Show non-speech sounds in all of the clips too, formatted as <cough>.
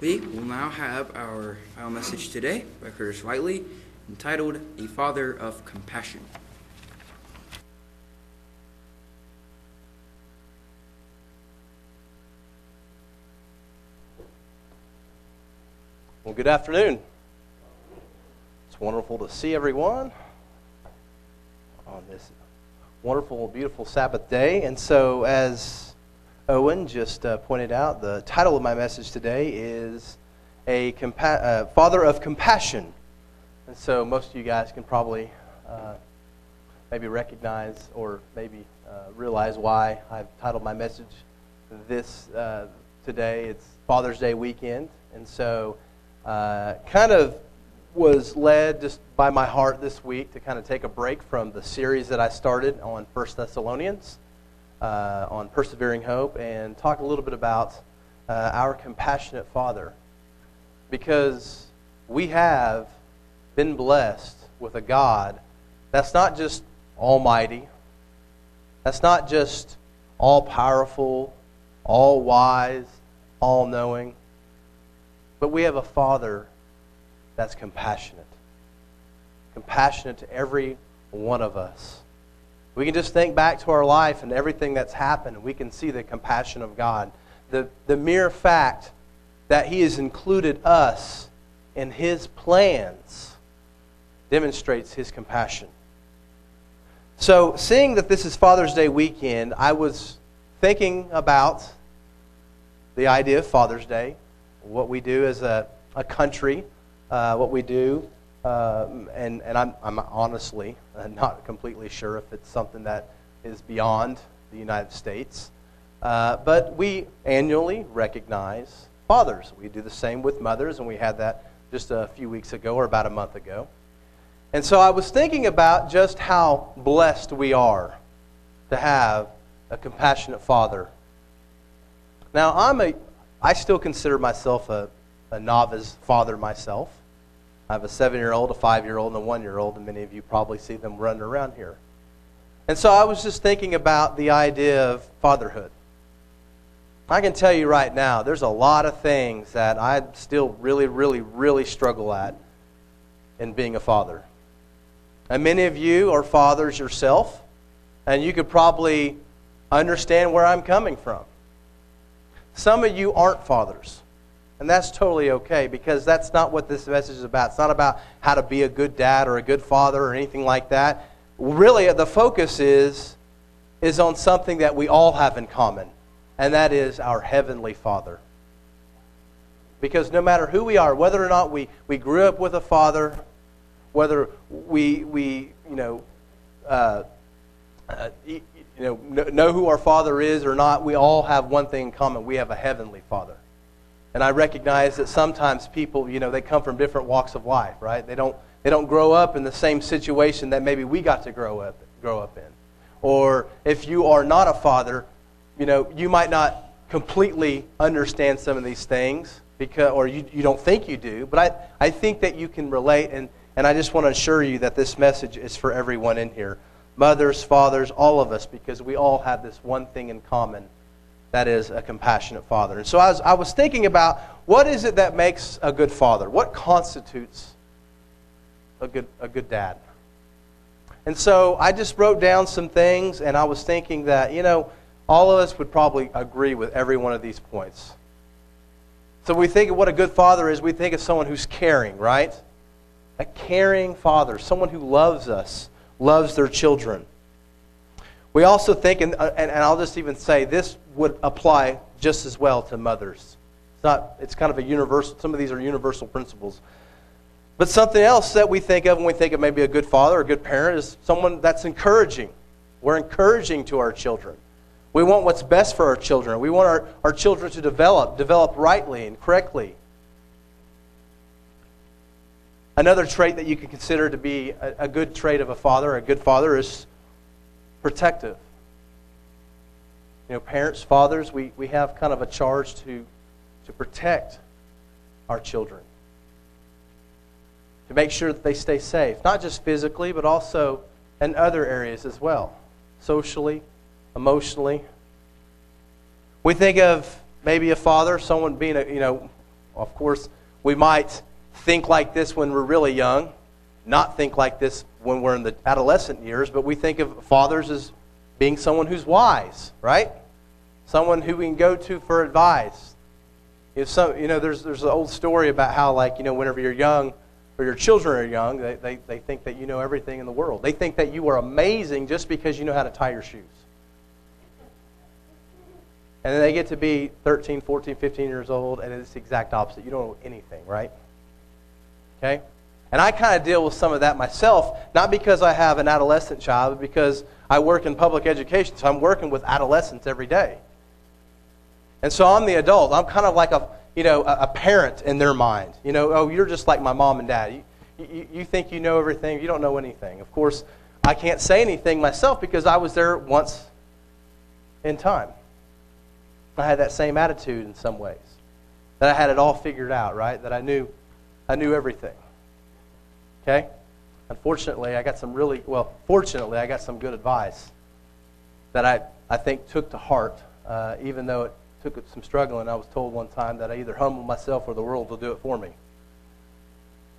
We will now have our final message today by Curtis Whiteley entitled A Father of Compassion. Well, good afternoon. It's wonderful to see everyone on this wonderful, beautiful Sabbath day. And so, as Owen just uh, pointed out, the title of my message today is a compa- uh, Father of Compassion. And so, most of you guys can probably uh, maybe recognize or maybe uh, realize why I've titled my message this uh, today. It's Father's Day weekend. And so, uh, kind of was led just by my heart this week to kind of take a break from the series that I started on First Thessalonians uh, on persevering hope and talk a little bit about uh, our compassionate Father. Because we have been blessed with a God that's not just almighty, that's not just all powerful, all wise, all knowing, but we have a Father that's compassionate. Compassionate to every one of us. We can just think back to our life and everything that's happened, and we can see the compassion of God. The, the mere fact that He has included us in His plans demonstrates His compassion. So, seeing that this is Father's Day weekend, I was thinking about the idea of Father's Day, what we do as a, a country, uh, what we do um, and and I'm, I'm honestly uh, not completely sure if it's something that is beyond the United States. Uh, but we annually recognize fathers. We do the same with mothers, and we had that just a few weeks ago or about a month ago. And so I was thinking about just how blessed we are to have a compassionate father. Now, I'm a, I still consider myself a, a novice father myself. I have a seven year old, a five year old, and a one year old, and many of you probably see them running around here. And so I was just thinking about the idea of fatherhood. I can tell you right now, there's a lot of things that I still really, really, really struggle at in being a father. And many of you are fathers yourself, and you could probably understand where I'm coming from. Some of you aren't fathers. And that's totally okay because that's not what this message is about. It's not about how to be a good dad or a good father or anything like that. Really, the focus is, is on something that we all have in common, and that is our Heavenly Father. Because no matter who we are, whether or not we, we grew up with a father, whether we, we you know, uh, uh, you know, know who our father is or not, we all have one thing in common. We have a Heavenly Father. And I recognize that sometimes people, you know, they come from different walks of life, right? They don't, they don't grow up in the same situation that maybe we got to grow up, grow up in. Or if you are not a father, you know, you might not completely understand some of these things because, or you, you don't think you do, but I, I think that you can relate, and, and I just want to assure you that this message is for everyone in here mothers, fathers, all of us, because we all have this one thing in common that is a compassionate father. And so I was, I was thinking about what is it that makes a good father? What constitutes a good, a good dad? And so I just wrote down some things, and I was thinking that, you know, all of us would probably agree with every one of these points. So we think of what a good father is, we think of someone who's caring, right? A caring father, someone who loves us, loves their children. We also think, and, uh, and, and I'll just even say this would apply just as well to mothers. It's, not, it's kind of a universal, some of these are universal principles. But something else that we think of when we think of maybe a good father or a good parent is someone that's encouraging. We're encouraging to our children. We want what's best for our children. We want our, our children to develop, develop rightly and correctly. Another trait that you can consider to be a, a good trait of a father, a good father, is protective. You know, parents, fathers, we, we have kind of a charge to, to protect our children, to make sure that they stay safe, not just physically, but also in other areas as well, socially, emotionally. We think of maybe a father, someone being a, you know, Of course, we might think like this when we're really young, not think like this when we're in the adolescent years, but we think of fathers as being someone who's wise, right? Someone who we can go to for advice. If some, you know, there's, there's an old story about how, like, you know, whenever you're young or your children are young, they, they, they think that you know everything in the world. They think that you are amazing just because you know how to tie your shoes. And then they get to be 13, 14, 15 years old, and it's the exact opposite. You don't know anything, right? Okay? And I kind of deal with some of that myself, not because I have an adolescent child, but because I work in public education, so I'm working with adolescents every day. And so I'm the adult. I'm kind of like a, you know, a, parent in their mind. You know, oh, you're just like my mom and dad. You, you, you think you know everything. You don't know anything. Of course, I can't say anything myself because I was there once in time. I had that same attitude in some ways. That I had it all figured out, right? That I knew I knew everything. Okay? Unfortunately, I got some really well, fortunately, I got some good advice that I, I think took to heart, uh, even though it took some struggling. I was told one time that I either humble myself or the world will do it for me.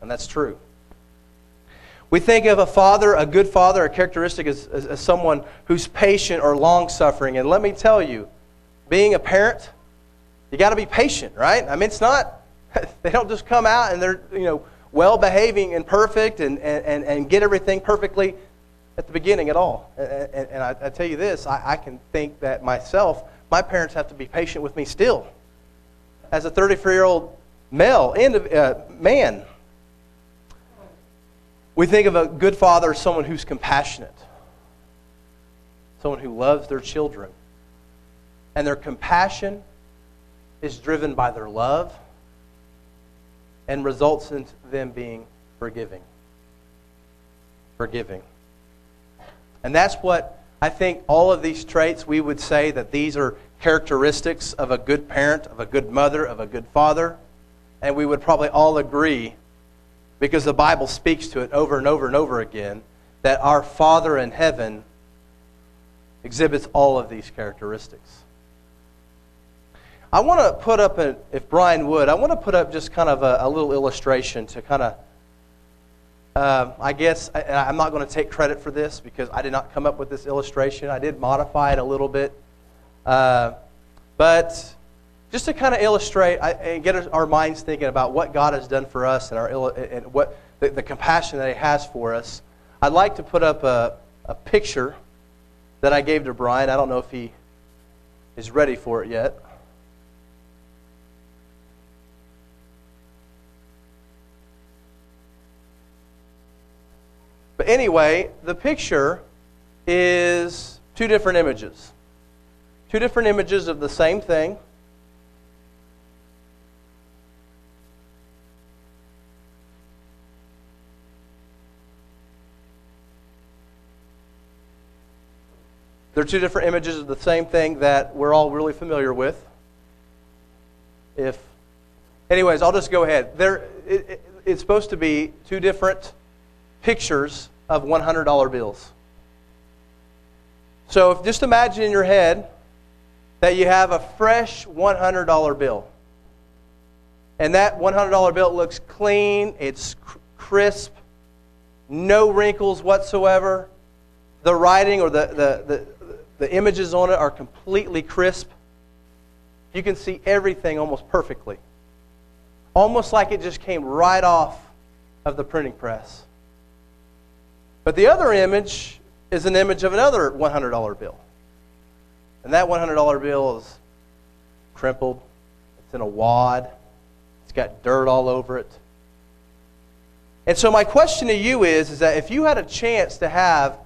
And that's true. We think of a father, a good father, a characteristic as, as, as someone who's patient or long suffering. And let me tell you, being a parent, you got to be patient, right? I mean, it's not, <laughs> they don't just come out and they're, you know, well behaving and perfect and, and, and get everything perfectly at the beginning at all. And, and, I, I, tell you this, I, I can think that myself, my parents have to be patient with me still. As a 34 year old male, and, uh, man, we think of a good father as someone who's compassionate, someone who loves their children. And their compassion is driven by their love and results in them being forgiving. Forgiving. And that's what I think all of these traits, we would say that these are characteristics of a good parent, of a good mother, of a good father. And we would probably all agree, because the Bible speaks to it over and over and over again, that our Father in heaven exhibits all of these characteristics. I want to put up, a, if Brian would, I want to put up just kind of a, a little illustration to kind of, uh, I guess, I, I'm not going to take credit for this because I did not come up with this illustration. I did modify it a little bit. Uh, but just to kind of illustrate I, and get our minds thinking about what God has done for us and, our, and what the, the compassion that He has for us, I'd like to put up a, a picture that I gave to Brian. I don't know if he is ready for it yet. Anyway, the picture is two different images. Two different images of the same thing. They're two different images of the same thing that we're all really familiar with. If, anyways, I'll just go ahead. There, it, it, it's supposed to be two different pictures of $100 bills. So if, just imagine in your head that you have a fresh $100 bill. And that $100 bill looks clean, it's crisp, no wrinkles whatsoever. The writing or the, the, the, the images on it are completely crisp. You can see everything almost perfectly. Almost like it just came right off of the printing press. But the other image is an image of another $100 bill. And that $100 bill is crimpled, it's in a wad, it's got dirt all over it. And so my question to you is, is that if you had a chance to have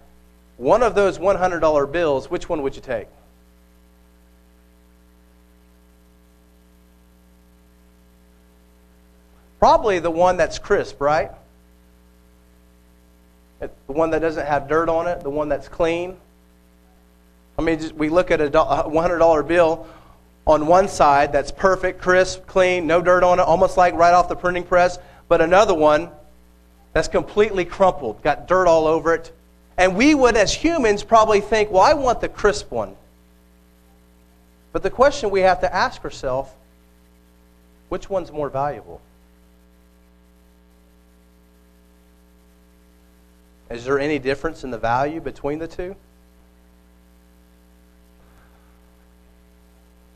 one of those $100 bills, which one would you take? Probably the one that's crisp, right? The one that doesn't have dirt on it, the one that's clean. I mean, just, we look at a $100 bill on one side that's perfect, crisp, clean, no dirt on it, almost like right off the printing press, but another one that's completely crumpled, got dirt all over it. And we would, as humans, probably think, well, I want the crisp one. But the question we have to ask ourselves which one's more valuable? Is there any difference in the value between the two?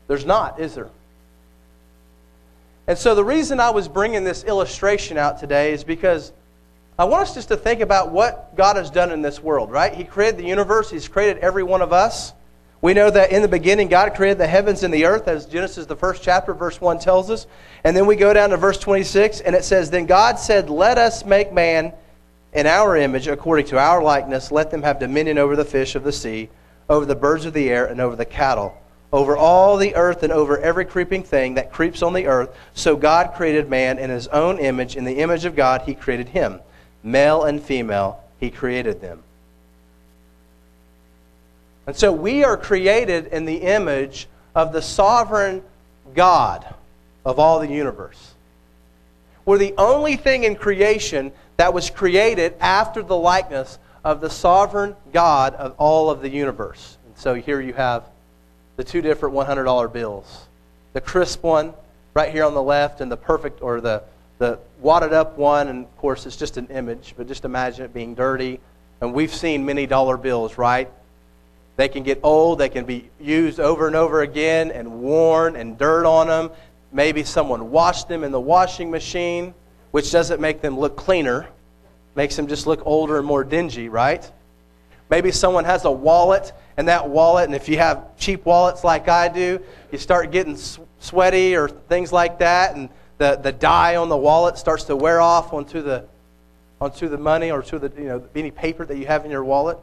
There's not, is there? And so the reason I was bringing this illustration out today is because I want us just to think about what God has done in this world, right? He created the universe, He's created every one of us. We know that in the beginning, God created the heavens and the earth, as Genesis, the first chapter, verse 1 tells us. And then we go down to verse 26, and it says, Then God said, Let us make man in our image, according to our likeness. Let them have dominion over the fish of the sea, over the birds of the air, and over the cattle, over all the earth, and over every creeping thing that creeps on the earth. So God created man in his own image. In the image of God, he created him. Male and female, he created them. And so we are created in the image of the sovereign God of all the universe. We're the only thing in creation that was created after the likeness of the sovereign God of all of the universe. And so here you have the two different $100 bills the crisp one right here on the left, and the perfect or the, the wadded up one. And of course, it's just an image, but just imagine it being dirty. And we've seen many dollar bills, right? They can get old, they can be used over and over again and worn and dirt on them. Maybe someone washed them in the washing machine, which doesn't make them look cleaner, makes them just look older and more dingy, right? Maybe someone has a wallet, and that wallet, and if you have cheap wallets like I do, you start getting sweaty or things like that, and the, the dye on the wallet starts to wear off onto the, onto the money or to the, you know, any paper that you have in your wallet.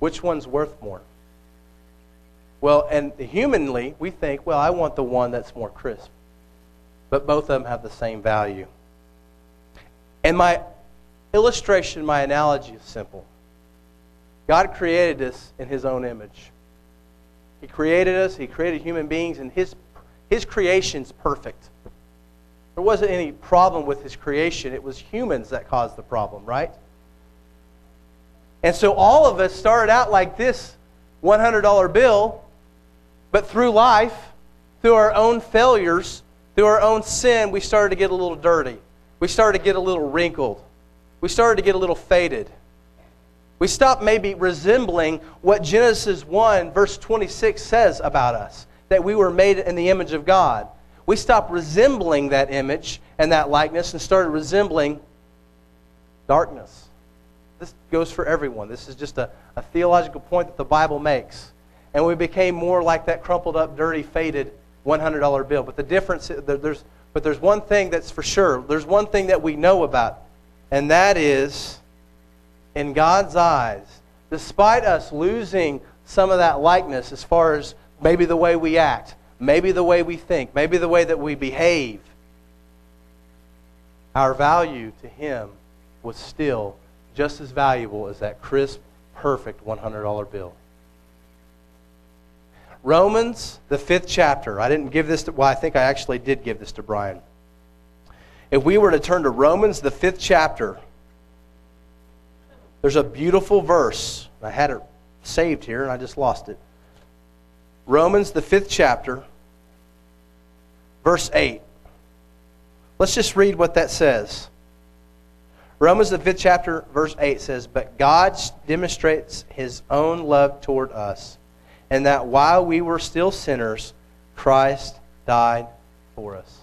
Which one's worth more? Well, and humanly, we think, well, I want the one that's more crisp. But both of them have the same value. And my illustration, my analogy is simple God created us in His own image. He created us, He created human beings, and His, his creation's perfect. There wasn't any problem with His creation, it was humans that caused the problem, right? And so all of us started out like this $100 bill, but through life, through our own failures, through our own sin, we started to get a little dirty. We started to get a little wrinkled. We started to get a little faded. We stopped maybe resembling what Genesis 1, verse 26 says about us that we were made in the image of God. We stopped resembling that image and that likeness and started resembling darkness. This goes for everyone. This is just a, a theological point that the Bible makes. And we became more like that crumpled up, dirty, faded $100 bill. But the difference, there's, but there's one thing that's for sure. There's one thing that we know about, and that is in God's eyes, despite us losing some of that likeness as far as maybe the way we act, maybe the way we think, maybe the way that we behave, our value to Him was still just as valuable as that crisp, perfect $100 bill. Romans, the fifth chapter. I didn't give this to, well, I think I actually did give this to Brian. If we were to turn to Romans, the fifth chapter, there's a beautiful verse. I had it saved here and I just lost it. Romans, the fifth chapter, verse 8. Let's just read what that says. Romans, the fifth chapter, verse 8 says, But God demonstrates his own love toward us, and that while we were still sinners, Christ died for us.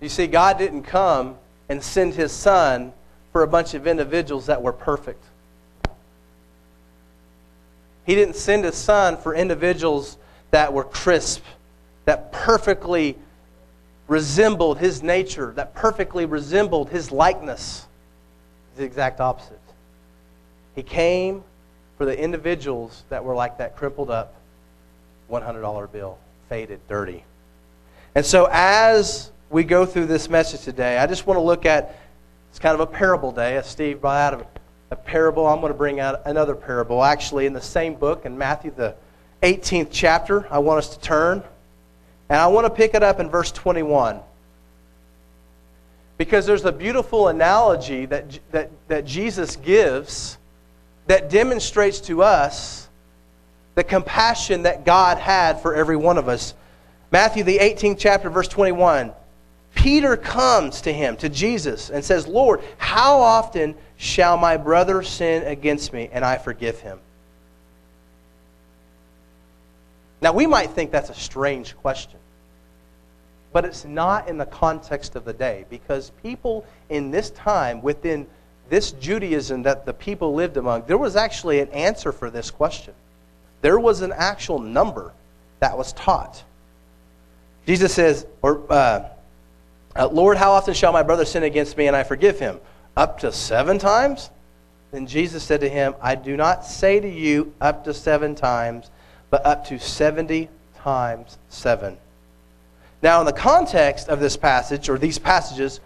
You see, God didn't come and send his son for a bunch of individuals that were perfect. He didn't send his son for individuals that were crisp, that perfectly resembled his nature, that perfectly resembled his likeness. The exact opposite. He came for the individuals that were like that crippled up $100 bill, faded, dirty. And so as we go through this message today, I just want to look at it's kind of a parable day. As Steve brought out a, a parable, I'm going to bring out another parable. Actually, in the same book, in Matthew, the 18th chapter, I want us to turn. And I want to pick it up in verse 21. Because there's a beautiful analogy that, that, that Jesus gives that demonstrates to us the compassion that God had for every one of us. Matthew, the 18th chapter, verse 21. Peter comes to him, to Jesus, and says, Lord, how often shall my brother sin against me and I forgive him? Now, we might think that's a strange question, but it's not in the context of the day because people in this time, within this Judaism that the people lived among, there was actually an answer for this question. There was an actual number that was taught. Jesus says, or, uh, uh, Lord, how often shall my brother sin against me and I forgive him? Up to seven times? Then Jesus said to him, I do not say to you up to seven times but up to 70 times 7. Now, in the context of this passage, or these passages,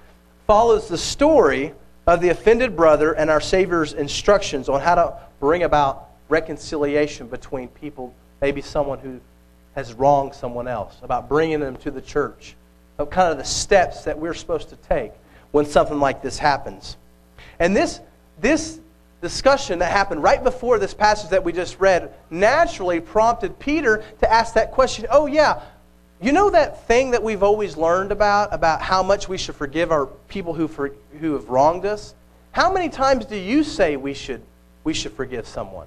follows the story of the offended brother and our Savior's instructions on how to bring about reconciliation between people, maybe someone who has wronged someone else, about bringing them to the church, of kind of the steps that we're supposed to take when something like this happens. And this, this discussion that happened right before this passage that we just read naturally prompted Peter to ask that question Oh, yeah, you know that thing that we've always learned about, about how much we should forgive our people who, for, who have wronged us? How many times do you say we should, we should forgive someone?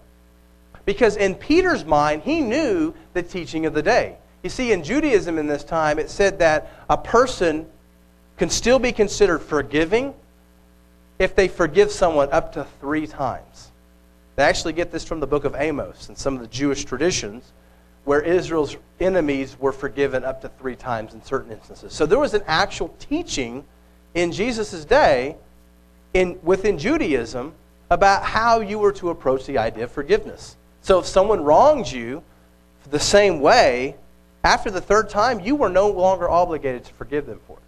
Because in Peter's mind, he knew the teaching of the day. You see, in Judaism in this time, it said that a person can still be considered forgiving if they forgive someone up to three times. They actually get this from the book of Amos and some of the Jewish traditions where Israel's enemies were forgiven up to three times in certain instances. So there was an actual teaching in Jesus' day in, within Judaism about how you were to approach the idea of forgiveness. So if someone wronged you the same way, after the third time, you were no longer obligated to forgive them for it.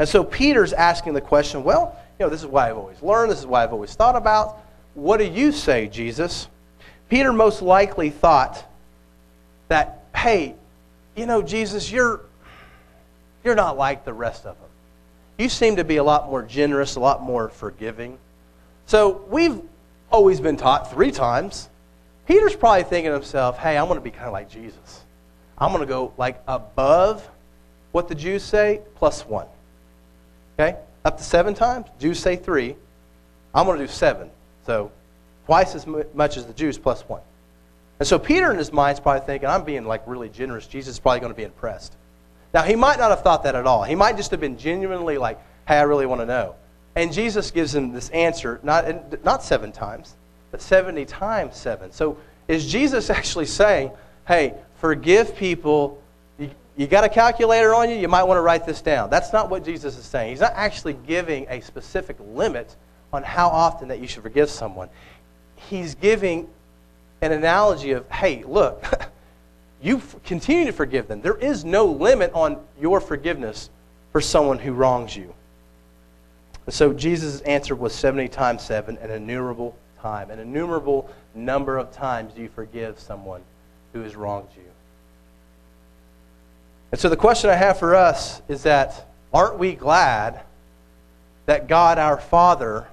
And so Peter's asking the question well, you know, this is why I've always learned, this is why I've always thought about. What do you say, Jesus? Peter most likely thought that, hey, you know, Jesus, you're, you're not like the rest of them. You seem to be a lot more generous, a lot more forgiving. So we've always been taught three times. Peter's probably thinking to himself, hey, I'm going to be kind of like Jesus. I'm going to go like above what the Jews say, plus one. Okay? Up to seven times. Jews say three. I'm going to do seven. So twice as much as the Jews plus one. And so Peter in his mind is probably thinking, I'm being like really generous. Jesus is probably going to be impressed. Now, he might not have thought that at all. He might just have been genuinely like, hey, I really want to know. And Jesus gives him this answer, not, not seven times, but 70 times seven. So is Jesus <laughs> actually saying, hey, forgive people you got a calculator on you, you might want to write this down. That's not what Jesus is saying. He's not actually giving a specific limit on how often that you should forgive someone. He's giving an analogy of, hey, look, <laughs> you continue to forgive them. There is no limit on your forgiveness for someone who wrongs you. And so Jesus' answer was 70 times 7, an innumerable time. An innumerable number of times you forgive someone who has wronged you. And so the question I have for us is that aren't we glad that God our Father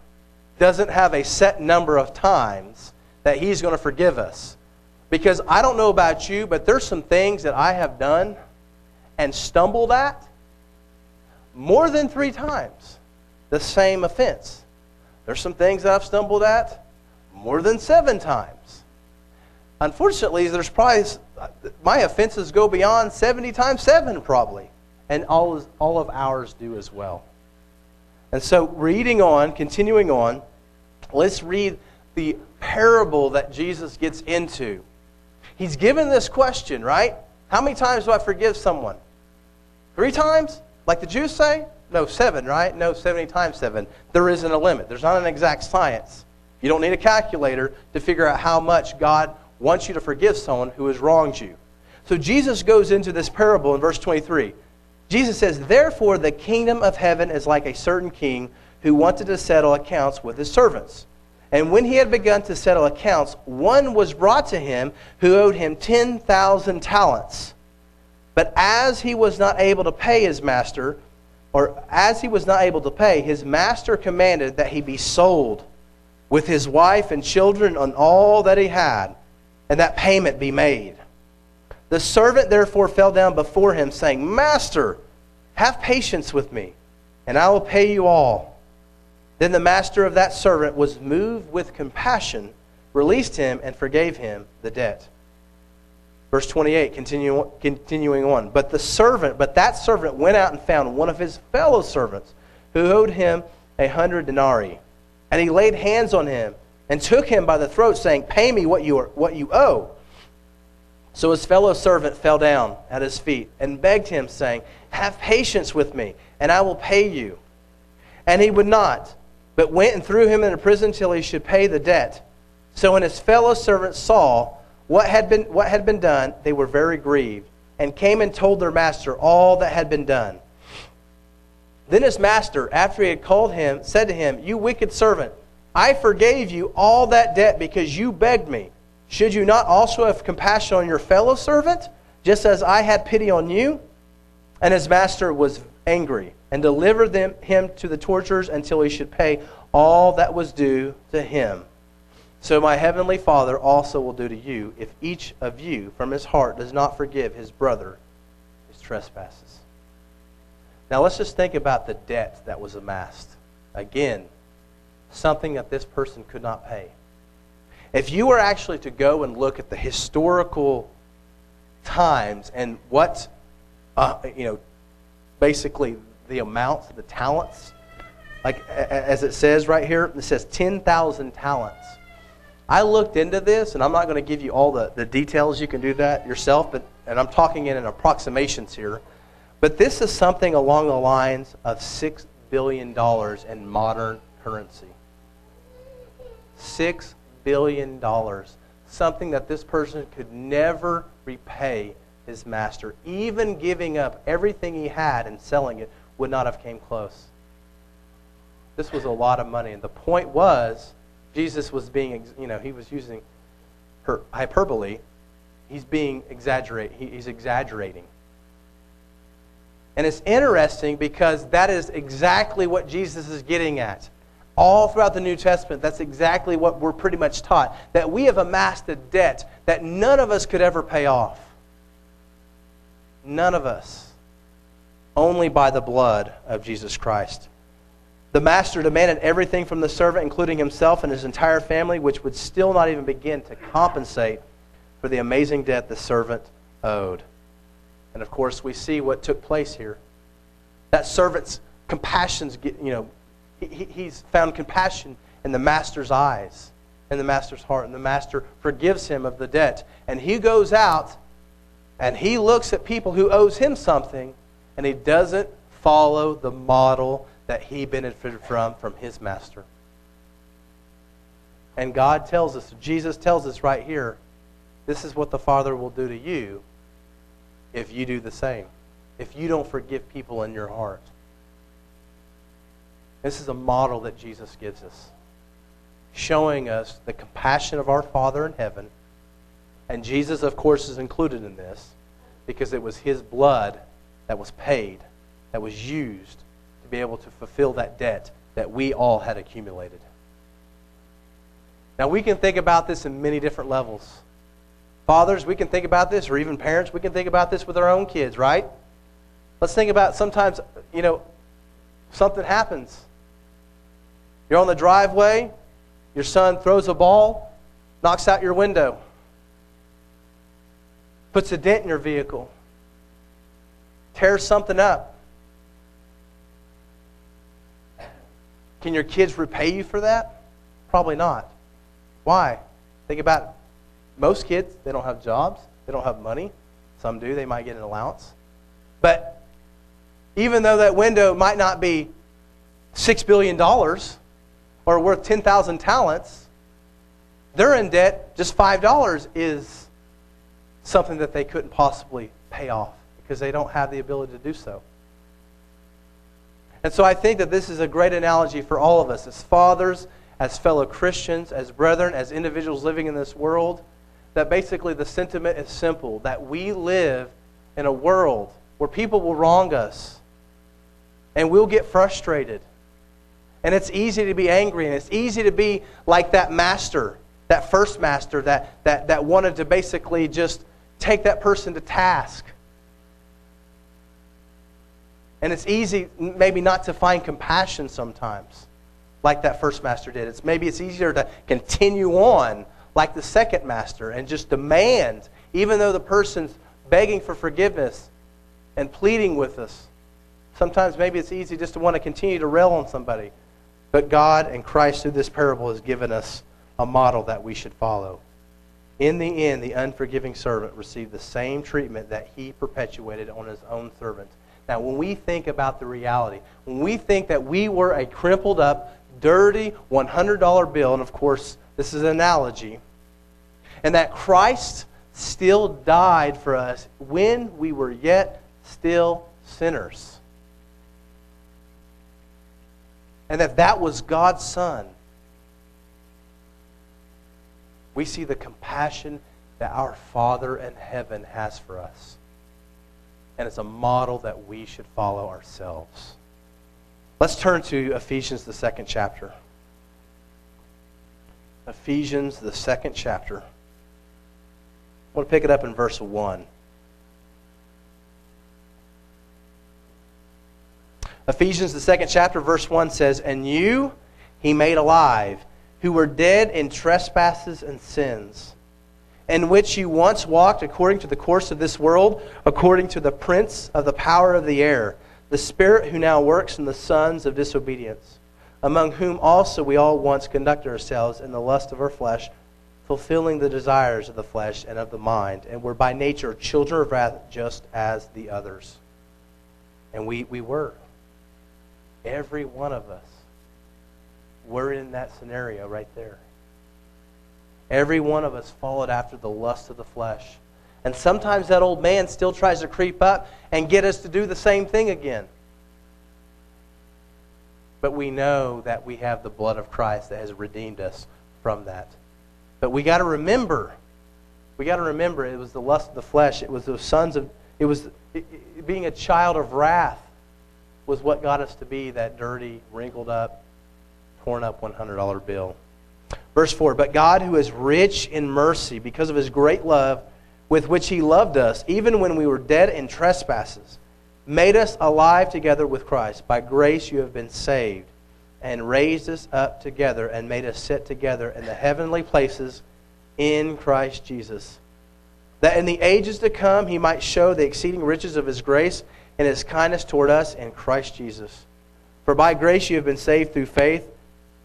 doesn't have a set number of times that He's going to forgive us? Because I don't know about you, but there's some things that I have done and stumbled at more than three times the same offense. There's some things that I've stumbled at more than seven times. Unfortunately, there's probably my offenses go beyond 70 times 7 probably and all, all of ours do as well and so reading on continuing on let's read the parable that jesus gets into. He's given this question right? How many times do i forgive someone? Three times? Like the jews say? No seven right? No 70 times seven. There isn't a limit. There's not an exact science. You don't need a calculator to figure out how much god wants you to forgive someone who has wronged you. So Jesus goes into this parable in verse 23. Jesus says, Therefore, the kingdom of heaven is like a certain king who wanted to settle accounts with his servants. And when he had begun to settle accounts, one was brought to him who owed him 10,000 talents. But as he was not able to pay his master, or as he was not able to pay, his master commanded that he be sold with his wife and children and all that he had, and that payment be made. The servant therefore fell down before him, saying, Master, have patience with me, and I will pay you all. Then the master of that servant was moved with compassion, released him, and forgave him the debt. Verse 28, continue, continuing on. But the servant, but that servant went out and found one of his fellow servants who owed him a hundred denarii. And he laid hands on him and took him by the throat, saying, Pay me what you, are, what you owe. So his fellow servant fell down at his feet and begged him, saying, Have patience with me, and I will pay you. And he would not, but went and threw him into prison till he should pay the debt. So when his fellow servants saw what had been, what had been done, they were very grieved, and came and told their master all that had been done. Then his master, after he had called him, said to him, You wicked servant, I forgave you all that debt because you begged me. Should you not also have compassion on your fellow servant, just as I had pity on you? And his master was angry and delivered them, him to the torturers until he should pay all that was due to him. So my heavenly Father also will do to you if each of you from his heart does not forgive his brother his trespasses. Now let's just think about the debt that was amassed. Again, something that this person could not pay. If you were actually to go and look at the historical times and what, uh, you know, basically the amounts, the talents, like as it says right here, it says 10,000 talents. I looked into this, and I'm not going to give you all the, the details. You can do that yourself, but and I'm talking in approximations here. But this is something along the lines of $6 billion in modern currency. $6 billion. Something that this person could never repay his master. Even giving up everything he had and selling it would not have came close. This was a lot of money. And the point was, Jesus was being, you know, he was using her hyperbole. He's being exaggerate. he's exaggerating. And it's interesting because that is exactly what Jesus is getting at. All throughout the New Testament, that's exactly what we're pretty much taught that we have amassed a debt that none of us could ever pay off. None of us. Only by the blood of Jesus Christ. The master demanded everything from the servant, including himself and his entire family, which would still not even begin to compensate for the amazing debt the servant owed. And of course, we see what took place here. That servant's compassion's, you know, he, he's found compassion in the master's eyes, in the master's heart, and the master forgives him of the debt. And he goes out and he looks at people who owes him something, and he doesn't follow the model that he benefited from from his master. And God tells us, Jesus tells us right here, this is what the Father will do to you if you do the same, if you don't forgive people in your heart. This is a model that Jesus gives us, showing us the compassion of our Father in heaven. And Jesus, of course, is included in this because it was his blood that was paid, that was used to be able to fulfill that debt that we all had accumulated. Now, we can think about this in many different levels. Fathers, we can think about this, or even parents, we can think about this with our own kids, right? Let's think about sometimes, you know, something happens. You're on the driveway, your son throws a ball, knocks out your window, puts a dent in your vehicle, tears something up. Can your kids repay you for that? Probably not. Why? Think about most kids, they don't have jobs, they don't have money. Some do, they might get an allowance. But even though that window might not be $6 billion or worth 10,000 talents, they're in debt. Just $5 is something that they couldn't possibly pay off because they don't have the ability to do so. And so I think that this is a great analogy for all of us as fathers, as fellow Christians, as brethren, as individuals living in this world that basically the sentiment is simple that we live in a world where people will wrong us and we'll get frustrated And it's easy to be angry, and it's easy to be like that master, that first master that, that, that wanted to basically just take that person to task. And it's easy, maybe, not to find compassion sometimes, like that first master did. It's maybe it's easier to continue on like the second master and just demand, even though the person's begging for forgiveness and pleading with us. Sometimes maybe it's easy just to want to continue to rail on somebody. But God and Christ through this parable has given us a model that we should follow. In the end, the unforgiving servant received the same treatment that he perpetuated on his own servant. Now, when we think about the reality, when we think that we were a crumpled up, dirty $100 bill, and of course, this is an analogy, and that Christ still died for us when we were yet still sinners. And that that was God's Son. We see the compassion that our Father in heaven has for us. And it's a model that we should follow ourselves. Let's turn to Ephesians, the second chapter. Ephesians, the second chapter. I want to pick it up in verse 1. Ephesians, the second chapter, verse 1 says, And you he made alive, who were dead in trespasses and sins, in which you once walked according to the course of this world, according to the prince of the power of the air, the spirit who now works in the sons of disobedience, among whom also we all once conducted ourselves in the lust of our flesh fulfilling the desires of the flesh and of the mind, and were by nature children of wrath just as the others. And we, we were. Every one of us were in that scenario right there. Every one of us followed after the lust of the flesh. And sometimes that old man still tries to creep up and get us to do the same thing again. But we know that we have the blood of Christ that has redeemed us from that. But we got to remember, we got to remember it was the lust of the flesh. It was the sons of, it was it, it, being a child of wrath was what got us to be that dirty, wrinkled up, torn up $100 bill. Verse 4 But God, who is rich in mercy, because of his great love with which he loved us, even when we were dead in trespasses, made us alive together with Christ. By grace you have been saved and raised us up together and made us sit together in the heavenly places in Christ Jesus. That in the ages to come he might show the exceeding riches of his grace and his kindness toward us in Christ Jesus. For by grace you have been saved through faith,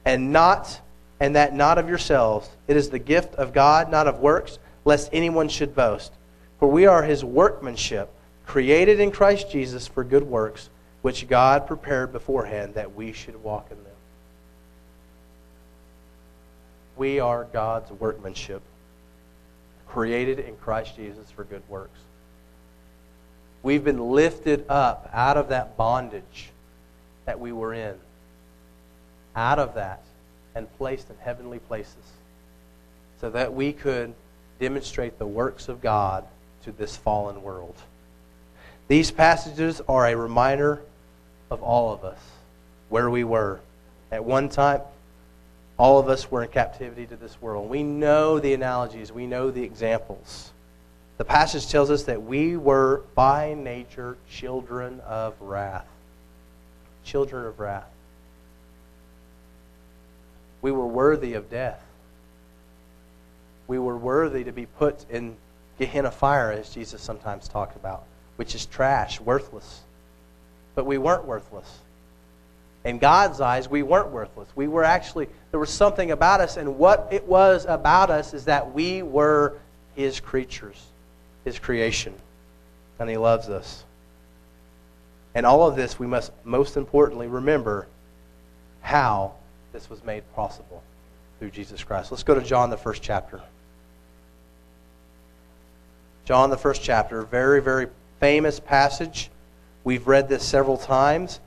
and not and that not of yourselves. It is the gift of God, not of works, lest anyone should boast. For we are his workmanship, created in Christ Jesus for good works which God prepared beforehand that we should walk in them. We are God's workmanship, created in Christ Jesus for good works. We've been lifted up out of that bondage that we were in, out of that, and placed in heavenly places so that we could demonstrate the works of God to this fallen world. These passages are a reminder of all of us where we were. At one time, all of us were in captivity to this world. We know the analogies, we know the examples. The passage tells us that we were by nature children of wrath. Children of wrath. We were worthy of death. We were worthy to be put in Gehenna fire, as Jesus sometimes talked about, which is trash, worthless but we weren't worthless. In God's eyes, we weren't worthless. We were actually, there was something about us, and what it was about us is that we were His creatures, His creation, and He loves us. And all of this, we must most importantly remember how this was made possible through Jesus Christ. Let's go to John, the first chapter. John, the first chapter, very, very famous passage. We've read this several times.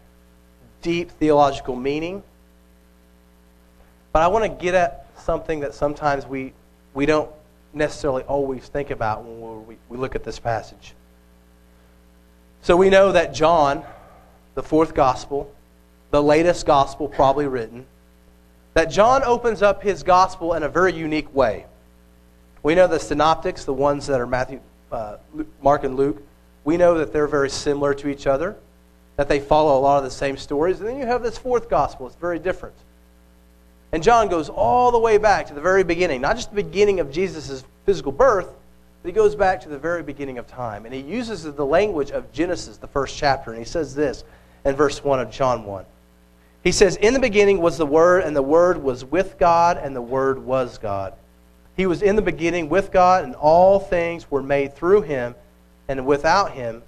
Deep theological meaning. But I want to get at something that sometimes we, we don't necessarily always think about when we, we look at this passage. So we know that John, the fourth gospel, the latest gospel probably written, that John opens up his gospel in a very unique way. We know the synoptics, the ones that are Matthew, uh, Mark, and Luke, we know that they're very similar to each other, that they follow a lot of the same stories. And then you have this fourth gospel, it's very different. And John goes all the way back to the very beginning, not just the beginning of Jesus' physical birth, but he goes back to the very beginning of time. And he uses the language of Genesis, the first chapter. And he says this in verse 1 of John 1. He says, In the beginning was the Word, and the Word was with God, and the Word was God. He was in the beginning with God, and all things were made through him, and without him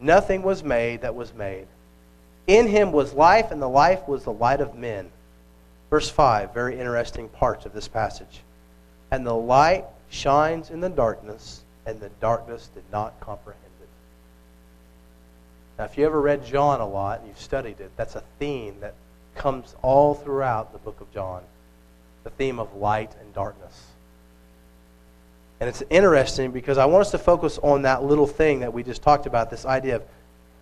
nothing was made that was made. In him was life, and the life was the light of men. Verse 5, very interesting part of this passage. And the light shines in the darkness, and the darkness did not comprehend it. Now, if you ever read John a lot and you've studied it, that's a theme that comes all throughout the book of John the theme of light and darkness. And it's interesting because I want us to focus on that little thing that we just talked about this idea of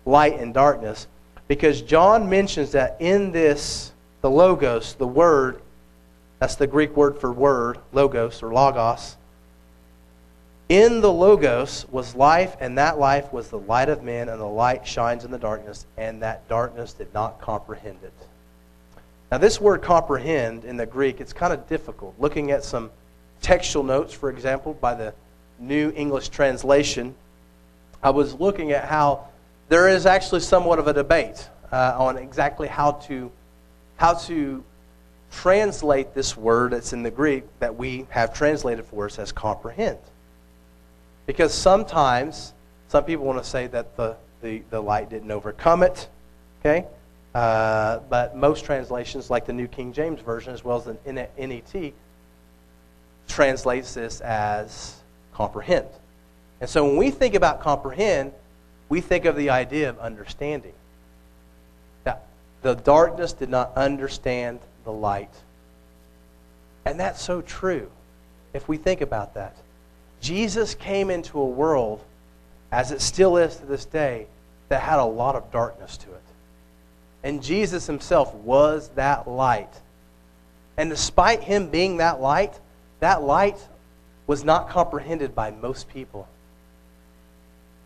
light and darkness. Because John mentions that in this, the Logos, the Word, that's the Greek word for word, Logos or Logos. In the Logos was life, and that life was the light of men, and the light shines in the darkness, and that darkness did not comprehend it. Now, this word comprehend in the Greek, it's kind of difficult. Looking at some textual notes, for example, by the New English Translation, I was looking at how there is actually somewhat of a debate uh, on exactly how to how to translate this word that's in the Greek that we have translated for us as comprehend. Because sometimes some people want to say that the, the, the light didn't overcome it, okay? Uh, but most translations, like the New King James Version as well as the NET, translates this as comprehend. And so when we think about comprehend, we think of the idea of understanding. Now, the darkness did not understand the light. And that's so true if we think about that. Jesus came into a world, as it still is to this day, that had a lot of darkness to it. And Jesus himself was that light. And despite him being that light, that light was not comprehended by most people.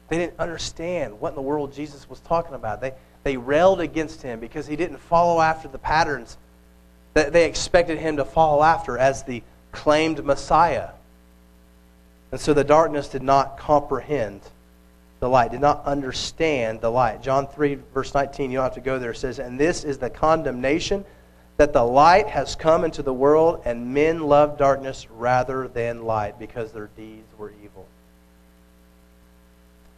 They didn't understand what in the world Jesus was talking about. They, they railed against him because he didn't follow after the patterns that they expected him to follow after as the claimed Messiah. And so the darkness did not comprehend the light, did not understand the light. John 3, verse 19, you don't have to go there, it says, And this is the condemnation that the light has come into the world, and men love darkness rather than light because their deeds were evil.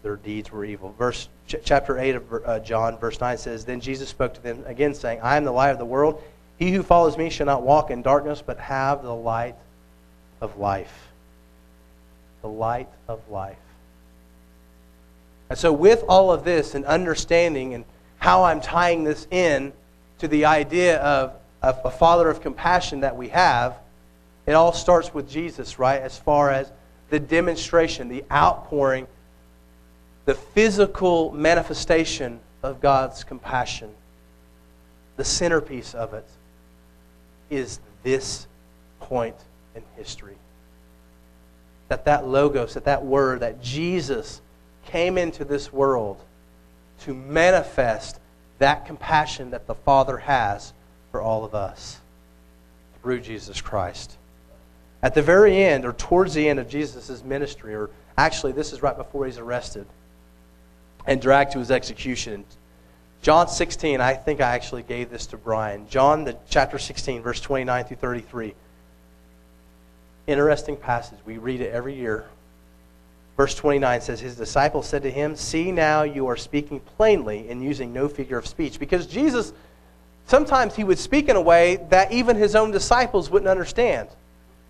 Their deeds were evil. Verse ch- chapter 8 of uh, John, verse 9 says, Then Jesus spoke to them again, saying, I am the light of the world. He who follows me shall not walk in darkness, but have the light of life. The light of life. And so, with all of this and understanding and how I'm tying this in to the idea of a, a father of compassion that we have, it all starts with Jesus, right? As far as the demonstration, the outpouring, the physical manifestation of God's compassion. The centerpiece of it is this point in history. That that logos, that that word, that Jesus came into this world to manifest that compassion that the Father has for all of us through Jesus Christ. At the very end, or towards the end of Jesus' ministry, or actually, this is right before he's arrested and dragged to his execution. John 16, I think I actually gave this to Brian. John, the chapter 16, verse 29 through 33. Interesting passage. We read it every year. Verse 29 says, His disciples said to him, See now you are speaking plainly and using no figure of speech. Because Jesus sometimes he would speak in a way that even his own disciples wouldn't understand.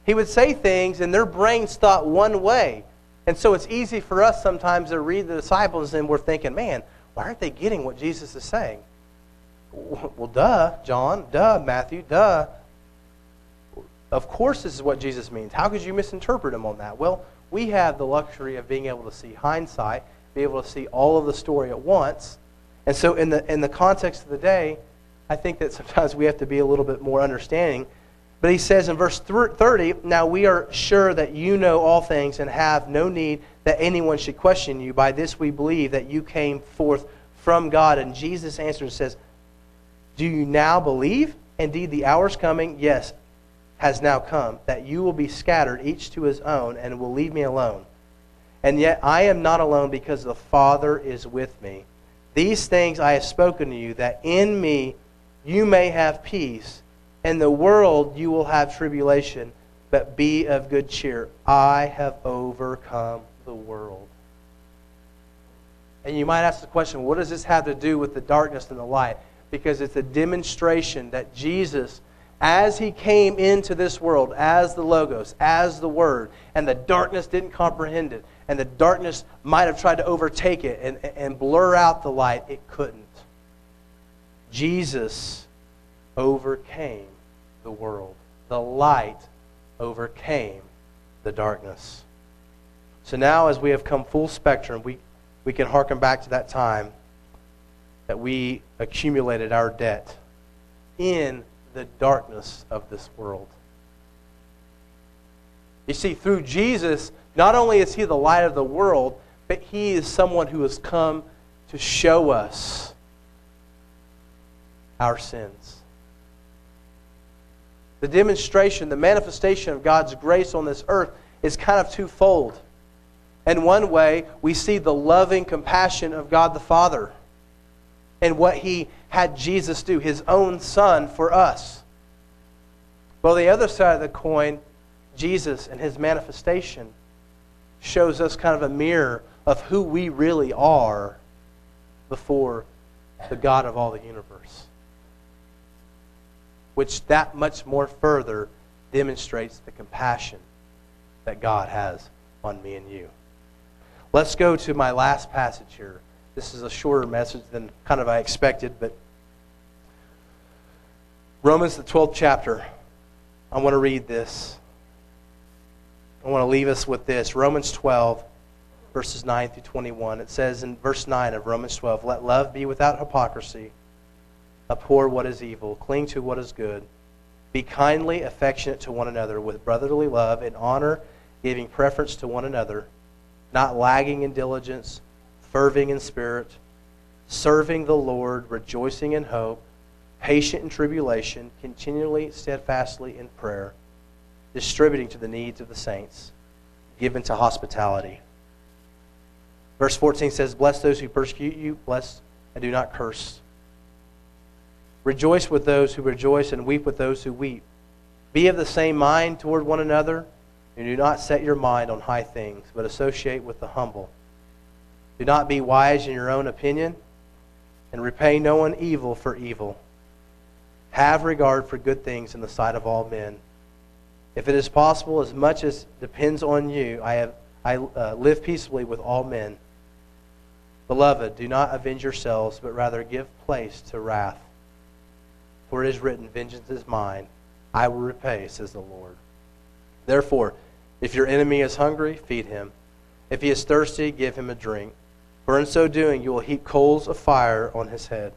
He would say things, and their brains thought one way. And so it's easy for us sometimes to read the disciples, and we're thinking, man, why aren't they getting what Jesus is saying? <laughs> Well, duh, John, duh, Matthew, duh. Of course, this is what Jesus means. How could you misinterpret him on that? Well, we have the luxury of being able to see hindsight, be able to see all of the story at once. And so, in the, in the context of the day, I think that sometimes we have to be a little bit more understanding. But he says in verse 30, Now we are sure that you know all things and have no need that anyone should question you. By this we believe that you came forth from God. And Jesus answers and says, Do you now believe? Indeed, the hour is coming, yes, has now come, that you will be scattered, each to his own, and will leave me alone. And yet I am not alone because the Father is with me. These things I have spoken to you, that in me you may have peace. In the world you will have tribulation, but be of good cheer. I have overcome the world. And you might ask the question what does this have to do with the darkness and the light? Because it's a demonstration that Jesus, as he came into this world, as the Logos, as the Word, and the darkness didn't comprehend it, and the darkness might have tried to overtake it and, and blur out the light, it couldn't. Jesus overcame the world. The light overcame the darkness. So now, as we have come full spectrum, we, we can hearken back to that time that we accumulated our debt in the darkness of this world. You see, through Jesus, not only is he the light of the world, but he is someone who has come to show us our sins. The demonstration, the manifestation of God's grace on this earth is kind of twofold. In one way, we see the loving compassion of God the Father and what he had Jesus do, his own son, for us. Well, the other side of the coin, Jesus and his manifestation shows us kind of a mirror of who we really are before the God of all the universe. Which that much more further demonstrates the compassion that God has on me and you. Let's go to my last passage here. This is a shorter message than kind of I expected, but Romans, the 12th chapter. I want to read this. I want to leave us with this. Romans 12, verses 9 through 21. It says in verse 9 of Romans 12, Let love be without hypocrisy. Abhor what is evil. Cling to what is good. Be kindly affectionate to one another with brotherly love and honor, giving preference to one another not lagging in diligence, fervent in spirit, serving the Lord, rejoicing in hope, patient in tribulation, continually steadfastly in prayer, distributing to the needs of the saints, given to hospitality. Verse 14 says, Bless those who persecute you, bless and do not curse. Rejoice with those who rejoice and weep with those who weep. Be of the same mind toward one another. And do not set your mind on high things, but associate with the humble. Do not be wise in your own opinion, and repay no one evil for evil. Have regard for good things in the sight of all men. If it is possible, as much as depends on you, I, have, I uh, live peaceably with all men. Beloved, do not avenge yourselves, but rather give place to wrath. For it is written, Vengeance is mine, I will repay, says the Lord. Therefore, if your enemy is hungry, feed him. If he is thirsty, give him a drink. For in so doing, you will heap coals of fire on his head.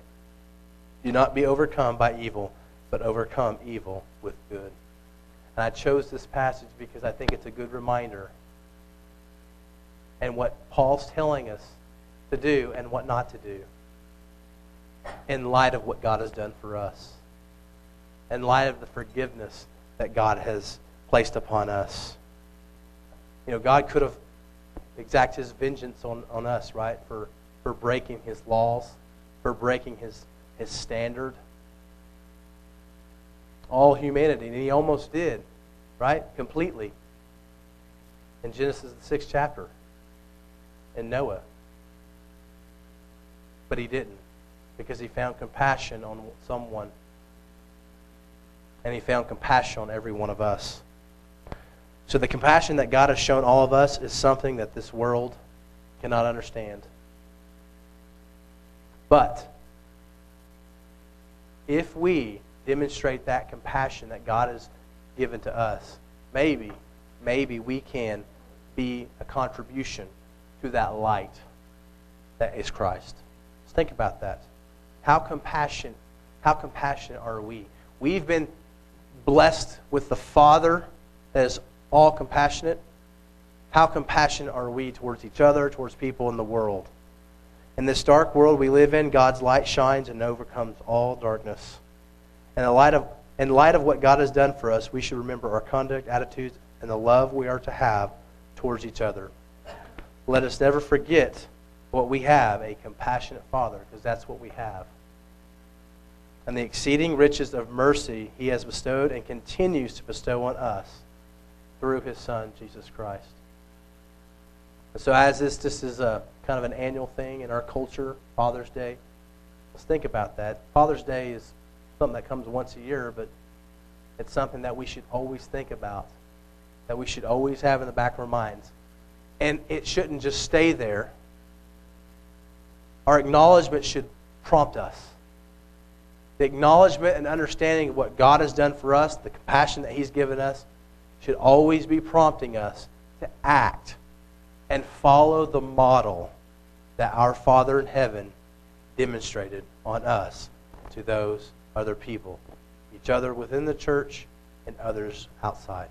Do not be overcome by evil, but overcome evil with good. And I chose this passage because I think it's a good reminder and what Paul's telling us to do and what not to do in light of what God has done for us, in light of the forgiveness that God has placed upon us. You know, God could have exacted his vengeance on, on us, right, for, for breaking his laws, for breaking his, his standard. All humanity, and he almost did, right, completely. In Genesis, the sixth chapter, in Noah. But he didn't, because he found compassion on someone, and he found compassion on every one of us. So the compassion that God has shown all of us is something that this world cannot understand. But if we demonstrate that compassion that God has given to us, maybe, maybe we can be a contribution to that light that is Christ. Let's think about that. How compassion, How compassionate are we? We've been blessed with the Father that is all compassionate. How compassionate are we towards each other, towards people in the world? In this dark world we live in, God's light shines and overcomes all darkness. In light of, in light of what God has done for us, we should remember our conduct, attitudes, and the love we are to have towards each other. Let us never forget what we have a compassionate Father, because that's what we have. And the exceeding riches of mercy he has bestowed and continues to bestow on us through his Son, Jesus Christ. And so, as this, this is a kind of an annual thing in our culture, Father's Day, let's think about that. Father's Day is something that comes once a year, but it's something that we should always think about, that we should always have in the back of our minds. And it shouldn't just stay there. Our acknowledgement should prompt us. The acknowledgement and understanding of what God has done for us, the compassion that He's given us, should always be prompting us to act and follow the model that our Father in heaven demonstrated on us to those other people, each other within the church and others outside.